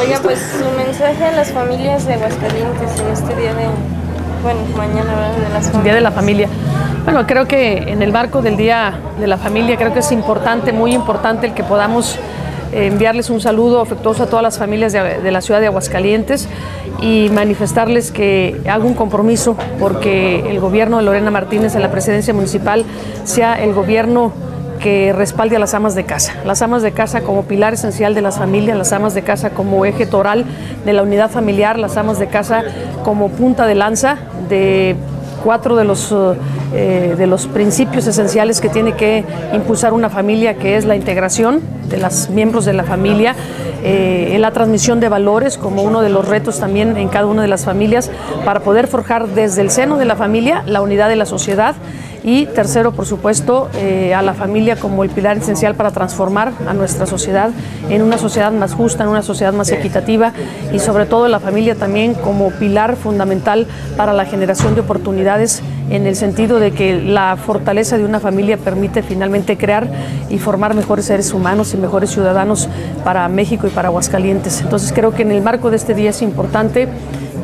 Oiga, pues su mensaje a las familias de Aguascalientes en este día de, bueno, mañana ¿verdad? de las familias. Día de la Familia. Bueno, creo que en el marco del Día de la Familia, creo que es importante, muy importante el que podamos eh, enviarles un saludo afectuoso a todas las familias de, de la ciudad de Aguascalientes y manifestarles que hago un compromiso porque el gobierno de Lorena Martínez en la presidencia municipal sea el gobierno que respalde a las amas de casa. Las amas de casa como pilar esencial de las familias, las amas de casa como eje toral de la unidad familiar, las amas de casa como punta de lanza de cuatro de los, eh, de los principios esenciales que tiene que impulsar una familia, que es la integración de los miembros de la familia, eh, la transmisión de valores como uno de los retos también en cada una de las familias para poder forjar desde el seno de la familia la unidad de la sociedad y tercero, por supuesto, eh, a la familia como el pilar esencial para transformar a nuestra sociedad en una sociedad más justa, en una sociedad más equitativa y sobre todo la familia también como pilar fundamental para la generación de oportunidades en el sentido de que la fortaleza de una familia permite finalmente crear y formar mejores seres humanos y mejores ciudadanos para México y para Aguascalientes. Entonces creo que en el marco de este día es importante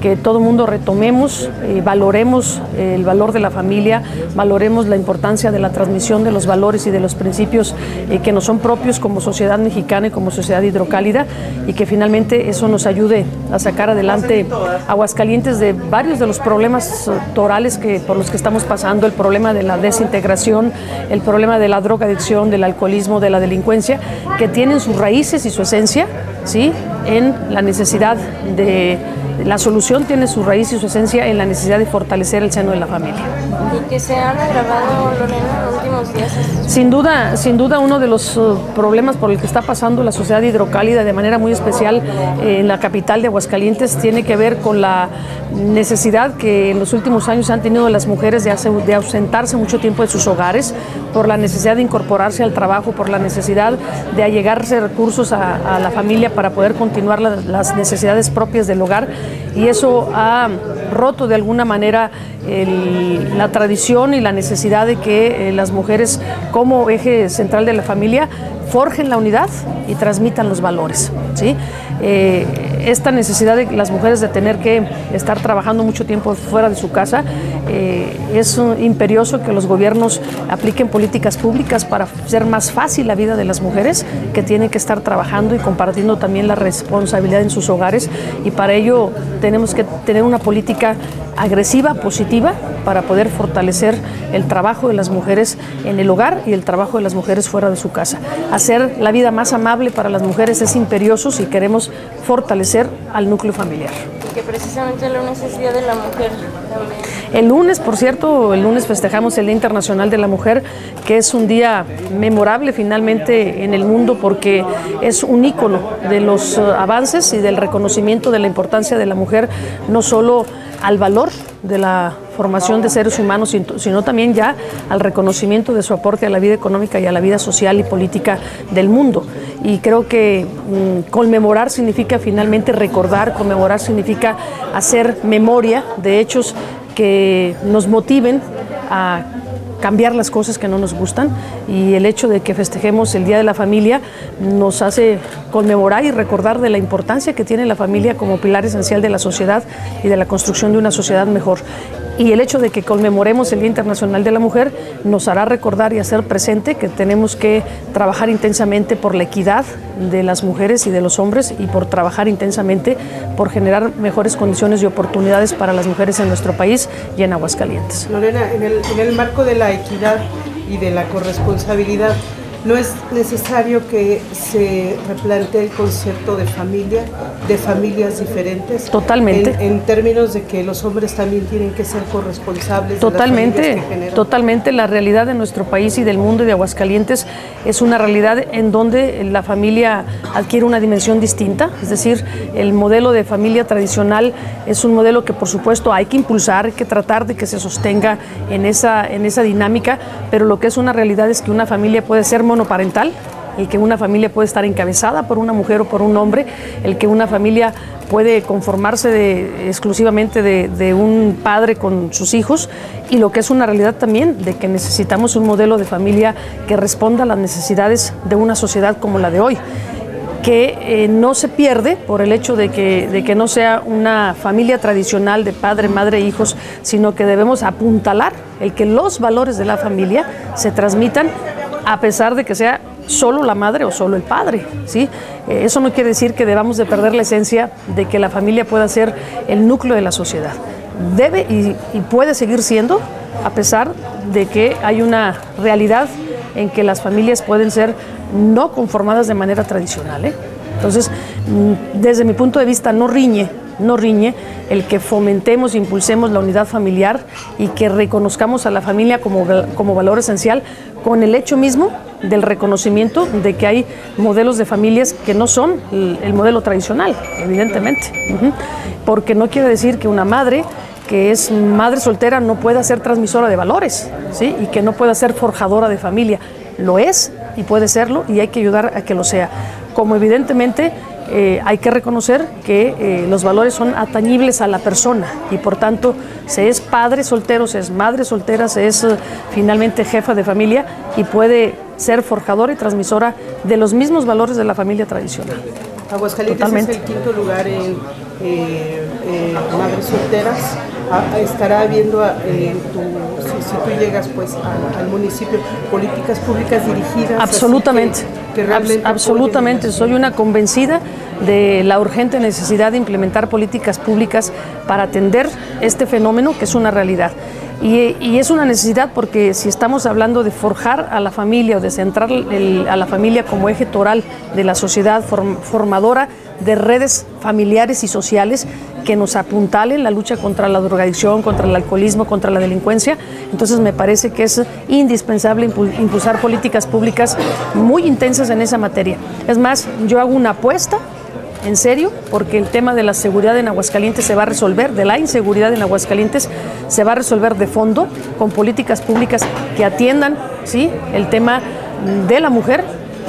que todo mundo retomemos, eh, valoremos eh, el valor de la familia, valoremos la importancia de la transmisión de los valores y de los principios eh, que nos son propios como sociedad mexicana y como sociedad hidrocálida y que finalmente eso nos ayude a sacar adelante Aguascalientes de varios de los problemas torales que, por los que estamos pasando, el problema de la desintegración, el problema de la drogadicción, del alcoholismo, de la delincuencia, que tienen sus raíces y su esencia ¿sí? en la necesidad de la solución tiene su raíz y su esencia en la necesidad de fortalecer el seno de la familia. Y que se han agravado, Lorena, en los últimos días. Sin duda, sin duda uno de los uh, problemas por el que está pasando la sociedad hidrocálida de manera muy especial eh, en la capital de Aguascalientes tiene que ver con la necesidad que en los últimos años han tenido las mujeres de, de ausentarse mucho tiempo de sus hogares, por la necesidad de incorporarse al trabajo, por la necesidad de allegarse recursos a, a la familia para poder continuar la, las necesidades propias del hogar y eso ha roto de alguna manera la tradición y la necesidad de que eh, las mujeres como eje central de la familia forjen la unidad y transmitan los valores. ¿sí? Eh, esta necesidad de las mujeres de tener que estar trabajando mucho tiempo fuera de su casa, eh, es imperioso que los gobiernos apliquen políticas públicas para hacer más fácil la vida de las mujeres que tienen que estar trabajando y compartiendo también la responsabilidad en sus hogares y para ello tenemos que tener una política agresiva, positiva, para poder fortalecer el trabajo de las mujeres en el hogar y el trabajo de las mujeres fuera de su casa. Hacer la vida más amable para las mujeres es imperioso si queremos fortalecer al núcleo familiar. Y que precisamente el lunes es Día de la Mujer también. El lunes, por cierto, el lunes festejamos el Día Internacional de la Mujer, que es un día memorable finalmente en el mundo porque es un ícono de los uh, avances y del reconocimiento de la importancia de la mujer, no solo al valor de la formación de seres humanos, sino también ya al reconocimiento de su aporte a la vida económica y a la vida social y política del mundo. Y creo que mmm, conmemorar significa finalmente recordar, conmemorar significa hacer memoria de hechos que nos motiven a cambiar las cosas que no nos gustan y el hecho de que festejemos el Día de la Familia nos hace conmemorar y recordar de la importancia que tiene la familia como pilar esencial de la sociedad y de la construcción de una sociedad mejor. Y el hecho de que conmemoremos el Día Internacional de la Mujer nos hará recordar y hacer presente que tenemos que trabajar intensamente por la equidad de las mujeres y de los hombres y por trabajar intensamente por generar mejores condiciones y oportunidades para las mujeres en nuestro país y en Aguascalientes. Lorena, en el, en el marco de la equidad y de la corresponsabilidad, ¿no es necesario que se replantee el concepto de familia, de familias diferentes? Totalmente. En, en términos de que los hombres también tienen que ser corresponsables. Totalmente, de las que generan. totalmente. La realidad de nuestro país y del mundo y de Aguascalientes es una realidad en donde la familia adquiere una dimensión distinta. Es decir, el modelo de familia tradicional es un modelo que, por supuesto, hay que impulsar, hay que tratar de que se sostenga en esa, en esa dinámica, pero lo que es una realidad es que una familia puede ser monoparental, el que una familia puede estar encabezada por una mujer o por un hombre, el que una familia puede conformarse de, exclusivamente de, de, un padre con sus hijos y lo que es una realidad también de que necesitamos un modelo de familia que responda a las necesidades de una sociedad como la de hoy. que eh, no se pierde por el hecho de que, de que no sea una familia tradicional de padre, madre, hijos, sino que debemos apuntalar el que los valores de la familia se transmitan a pesar de que sea solo la madre o solo el padre, ¿sí? Eh, eso no quiere decir que debamos de perder la esencia de que la familia pueda ser el núcleo de la sociedad. Debe y, puede seguir siendo, a pesar de que hay una realidad en que las familias pueden ser no conformadas de manera tradicional. ¿eh? Entonces, mm, desde mi punto de vista, no riñe, no riñe el que fomentemos, impulsemos la unidad familiar y que reconozcamos a la familia como, como valor esencial con el hecho mismo del reconocimiento de que hay modelos de familias que no son el, el modelo tradicional, evidentemente. Porque no quiere decir que una madre que es madre soltera no pueda ser transmisora de valores, ¿sí? Y que no pueda ser forjadora de familia. Lo es y puede serlo y hay que ayudar a que lo sea. Como evidentemente eh, hay que reconocer que eh, los valores son atañibles a la persona y por tanto se es padre soltero, se es madre soltera, se es uh, finalmente jefa de familia y puede ser forjadora y transmisora de los mismos valores de la familia tradicional. Aguascalientes Totalmente. es el quinto lugar en eh, madres solteras. Ah, estará habiendo eh, tu, si, si, tú llegas pues al, al, municipio políticas públicas dirigidas absolutamente que, que realmente Abs absolutamente soy una convencida de la urgente necesidad de implementar políticas públicas para atender este fenómeno que es una realidad. Y, y, es una necesidad porque si estamos hablando de forjar a la familia o de centrar el, a la familia como eje toral de la sociedad form, formadora de redes familiares y sociales que nos apuntalen la lucha contra la drogadicción, contra el alcoholismo, contra la delincuencia. Entonces me parece que es indispensable impulsar políticas públicas muy intensas en esa materia. Es más, yo hago una apuesta en serio, porque el tema de la seguridad en Aguascalientes se va a resolver, de la inseguridad en Aguascalientes se va a resolver de fondo con políticas públicas que atiendan ¿sí? el tema de la mujer,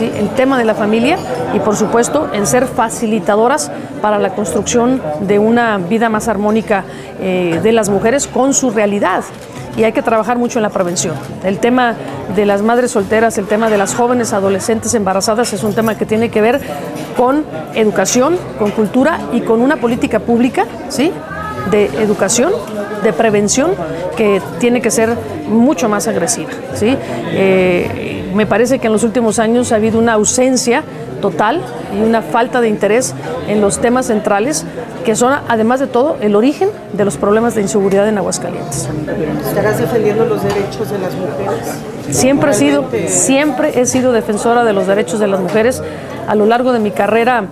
el tema de la familia y por supuesto en ser facilitadoras para la construcción de una vida más armónica eh, de las mujeres con su realidad y hay que trabajar mucho en la prevención. El tema de las madres solteras, el tema de las jóvenes adolescentes embarazadas es un tema que tiene que ver con educación, con cultura y con una política pública, ¿sí? de educación, de prevención, que tiene que ser mucho más agresiva. ¿sí? Eh, me parece que en los últimos años ha habido una ausencia total y una falta de interés en los temas centrales que son, además de todo, el origen de los problemas de inseguridad en Aguascalientes. ¿Estarás defendiendo los derechos de las mujeres? Siempre he sido, siempre he sido defensora de los derechos de las mujeres. A lo largo de mi carrera,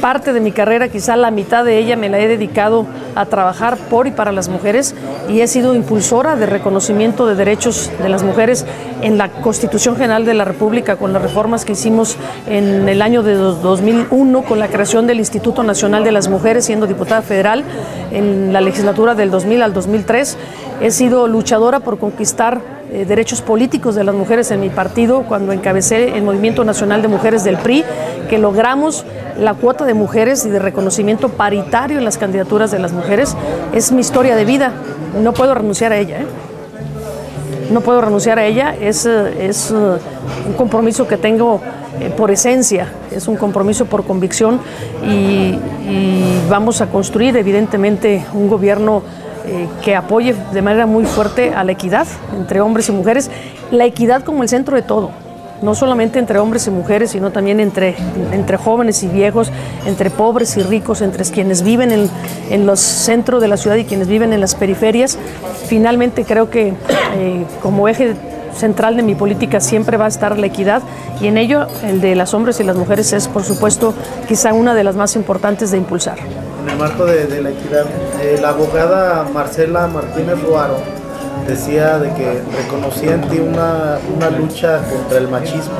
parte de mi carrera, quizá la mitad de ella me la he dedicado a trabajar por y para las mujeres y he sido impulsora de reconocimiento de derechos de las mujeres en la Constitución General de la República con las reformas que hicimos en el año de 2001 con la creación del Instituto Nacional de las Mujeres siendo diputada federal en la legislatura del 2000 al 2003. He sido luchadora por conquistar eh, derechos políticos de las mujeres en mi partido cuando encabecé el Movimiento Nacional de Mujeres del PRI, que logramos la cuota de mujeres y de reconocimiento paritario en las candidaturas de las mujeres. Es mi historia de vida, no puedo renunciar a ella. ¿eh? No puedo renunciar a ella, es, es un compromiso que tengo eh, por esencia, es un compromiso por convicción y, vamos a construir evidentemente un gobierno eh, que apoye de manera muy fuerte a la equidad entre hombres y mujeres, la equidad como el centro de todo, no solamente entre hombres y mujeres, sino también entre, entre jóvenes y viejos, entre pobres y ricos, entre quienes viven en, en los centros de la ciudad y quienes viven en las periferias. Finalmente creo que eh, como eje central de mi política siempre va a estar la equidad y en ello el de las hombres y las mujeres es por supuesto quizá una de las más importantes de impulsar. En el marco de, la equidad, eh, la abogada Marcela Martínez Ruaro decía de que reconocía en ti una, una lucha contra el machismo.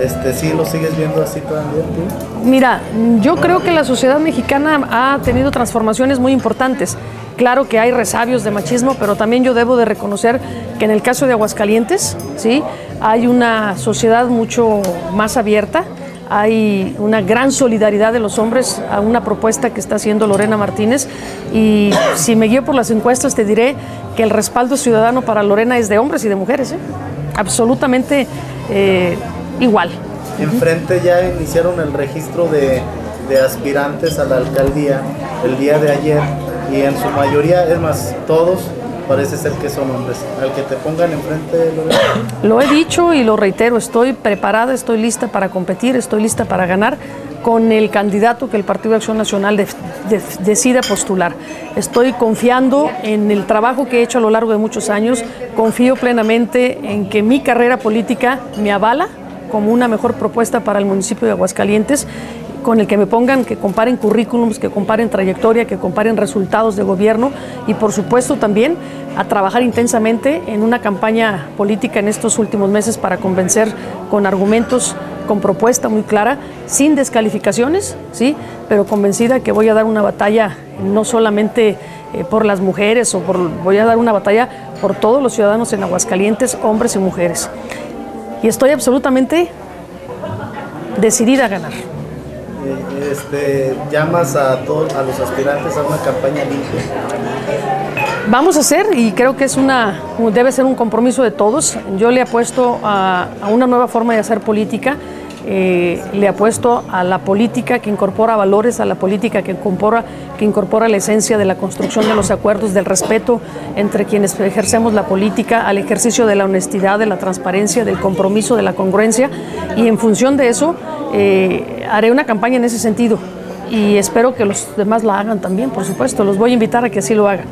Este, ¿Sí lo sigues viendo así todavía tú? Mira, yo creo que la sociedad mexicana ha tenido transformaciones muy importantes. Claro que hay resabios de machismo, pero también yo debo de reconocer que en el caso de Aguascalientes, ¿sí? hay una sociedad mucho más abierta, hay una gran solidaridad de los hombres a una propuesta que está haciendo Lorena Martínez y si me guío por las encuestas te diré que el respaldo ciudadano para Lorena es de hombres y de mujeres, ¿eh? absolutamente eh, igual. enfrente ya iniciaron el registro de, de aspirantes a la alcaldía el día de ayer y en su mayoría, es más, todos parece ser que son hombres. Al que te pongan enfrente, lo, lo he dicho y lo reitero, estoy preparada, estoy lista para competir, estoy lista para ganar con el candidato que el Partido de Acción Nacional de, de, decida postular. Estoy confiando en el trabajo que he hecho a lo largo de muchos años, confío plenamente en que mi carrera política me avala como una mejor propuesta para el municipio de Aguascalientes con el que me pongan, que comparen currículums, que comparen trayectoria, que comparen resultados de gobierno y por supuesto también a trabajar intensamente en una campaña política en estos últimos meses para convencer con argumentos, con propuesta muy clara, sin descalificaciones, sí, pero convencida que voy a dar una batalla no solamente eh, por las mujeres o por, voy a dar una batalla por todos los ciudadanos en Aguascalientes, hombres y mujeres. Y estoy absolutamente decidida a ganar este, llamas a todos a los aspirantes a una campaña limpia? Vamos a hacer y creo que es una debe ser un compromiso de todos. Yo le apuesto a, a una nueva forma de hacer política. Eh, le apuesto a la política que incorpora valores, a la política que incorpora, que incorpora la esencia de la construcción de los acuerdos, del respeto entre quienes ejercemos la política, al ejercicio de la honestidad, de la transparencia, del compromiso, de la congruencia. Y en función de eso, eh, haré una campaña en ese sentido y espero que los demás la hagan también, por supuesto. Los voy a invitar a que así lo hagan.